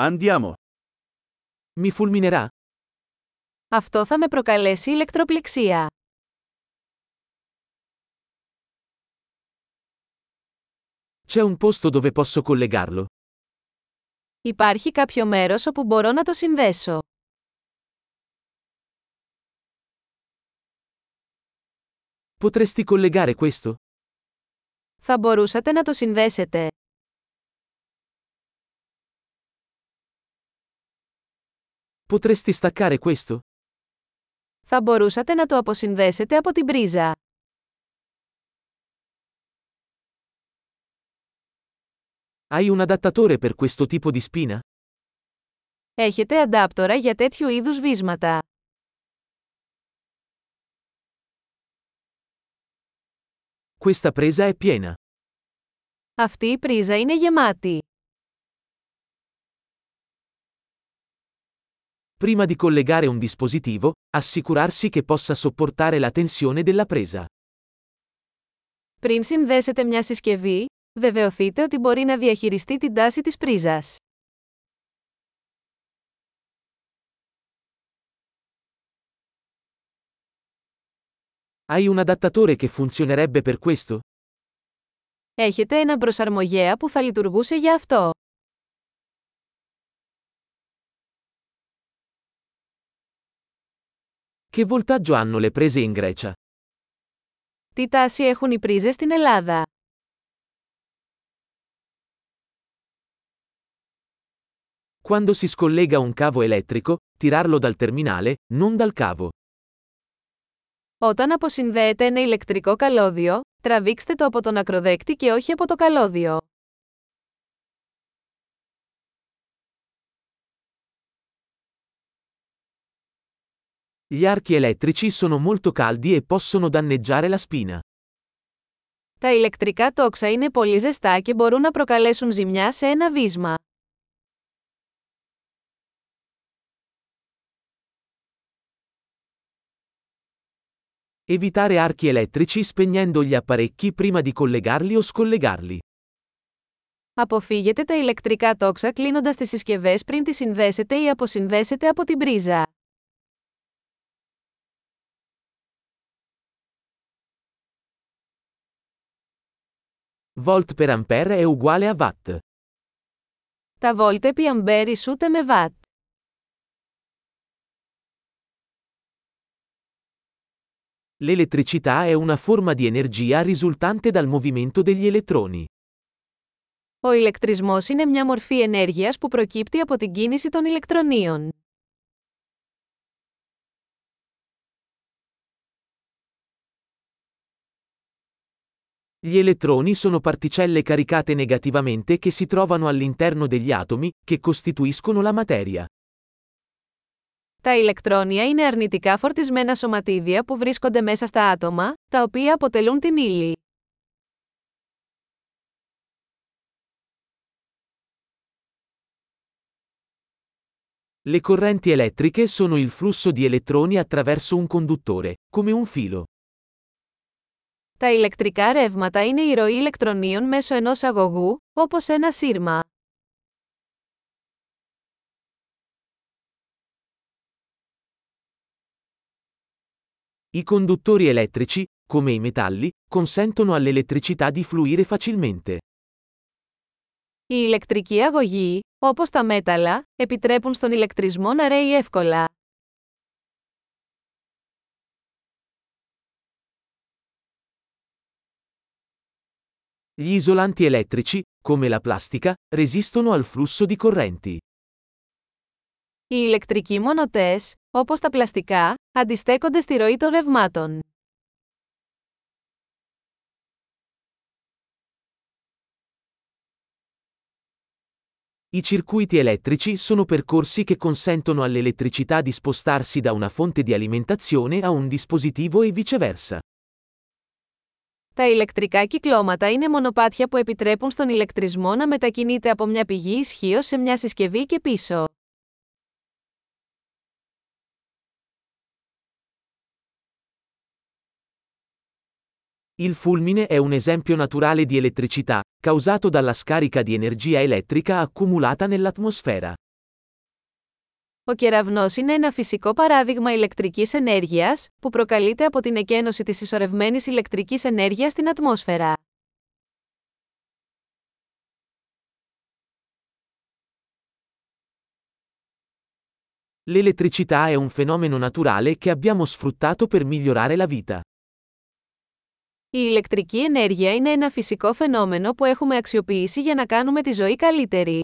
Andiamo. Mi fulminerà? Αυτό θα με προκαλέσει ηλεκτροπληξία. C'è un posto dove posso collegarlo? Υπάρχει κάποιο μέρος όπου μπορώ να το συνδέσω. Potresti collegare questo? Θα μπορούσατε να το συνδέσετε. Potresti staccare questo? Θα μπορούσατε να το αποσυνδέσετε από την πρίζα. Hai un adattatore per questo tipo di spina? Έχετε αντάπτορα για τέτοιου είδους βίσματα. Questa presa è piena. Αυτή η πρίζα είναι γεμάτη. Prima di collegare un dispositivo, assicurarsi che possa sopportare la tensione della presa. Πριν συνδέσετε μια συσκευή, βεβαιωθείτε ότι μπορεί να διαχειριστεί την τάση της πρίζας. Hai un adattatore che funzionerebbe per questo? Έχετε έναν προσαρμογέα που θα λειτουργούσε για αυτό. Che voltaggio hanno le prese in Grecia? Τι τάση έχουν οι πρίζες στην Ελλάδα. Quando si scollega un cavo elettrico, tirarlo dal terminale, non dal cavo. Όταν αποσυνδέεται ένα ηλεκτρικό καλώδιο, τραβήξτε το από τον ακροδέκτη και όχι από το καλώδιο. Gli archi elettrici sono molto caldi e possono danneggiare la spina. Τα ηλεκτρικά τόξα είναι πολύ ζεστά και μπορούν να προκαλέσουν ζημιά σε ένα βίσμα. Evitare archi elettrici spegnendo gli apparecchi prima di collegarli o scollegarli. Αποφύγετε τα ηλεκτρικά τόξα κλείνοντας τις συσκευές πριν τις συνδέσετε ή αποσυνδέσετε από την πρίζα. Volt per ampere è uguale a watt. Τα βόλτ επί αμπέρ ισούται με βατ. L'elettricità è una forma di energia risultante dal movimento degli elettroni. Ο ηλεκτρισμός είναι μια μορφή ενέργειας που προκύπτει από την κίνηση των ηλεκτρονίων. Gli elettroni sono particelle caricate negativamente che si trovano all'interno degli atomi, che costituiscono la materia. Τα ηλεκτρόνια είναι αρνητικά φορτισμένα σωματίδια που βρίσκονται μέσα στα άτομα, τα οποία αποτελούν την ύλη. Le correnti elettriche sono il flusso di elettroni attraverso un conduttore, come un filo. Τα ηλεκτρικά ρεύματα είναι η ροή ηλεκτρονίων μέσω ενός αγωγού, όπως ένα σύρμα. I conduttori elettrici, come i metalli, consentono all'elettricità di fluire facilmente. Οι ηλεκτρικοί αγωγοί, όπως τα μέταλλα, επιτρέπουν στον ηλεκτρισμό να ρέει εύκολα. Gli isolanti elettrici, come la plastica, resistono al flusso di correnti. Οι ηλεκτρικοί μονοτές, όπως τα πλαστικά, αντιστέκονται στη ροή των ρευμάτων. I circuiti elettrici sono percorsi che consentono all'elettricità di spostarsi da una fonte di alimentazione a un dispositivo e viceversa. Τα ηλεκτρικά κυκλώματα είναι μονοπάτια που επιτρέπουν στον ηλεκτρισμό να μετακινείται από μια πηγή ισχύω σε μια συσκευή και πίσω. Il fulmine è un esempio naturale di elettricità, causato dalla scarica di energia elettrica accumulata nell'atmosfera. Ο κεραυνός είναι ένα φυσικό παράδειγμα ηλεκτρικής ενέργειας, που προκαλείται από την εκένωση της ισορρευμένης ηλεκτρικής ενέργειας στην ατμόσφαιρα. L'elettricità è un fenomeno naturale che abbiamo sfruttato per migliorare la vita. Η ηλεκτρική ενέργεια είναι ένα φυσικό φαινόμενο που έχουμε αξιοποιήσει για να κάνουμε τη ζωή καλύτερη.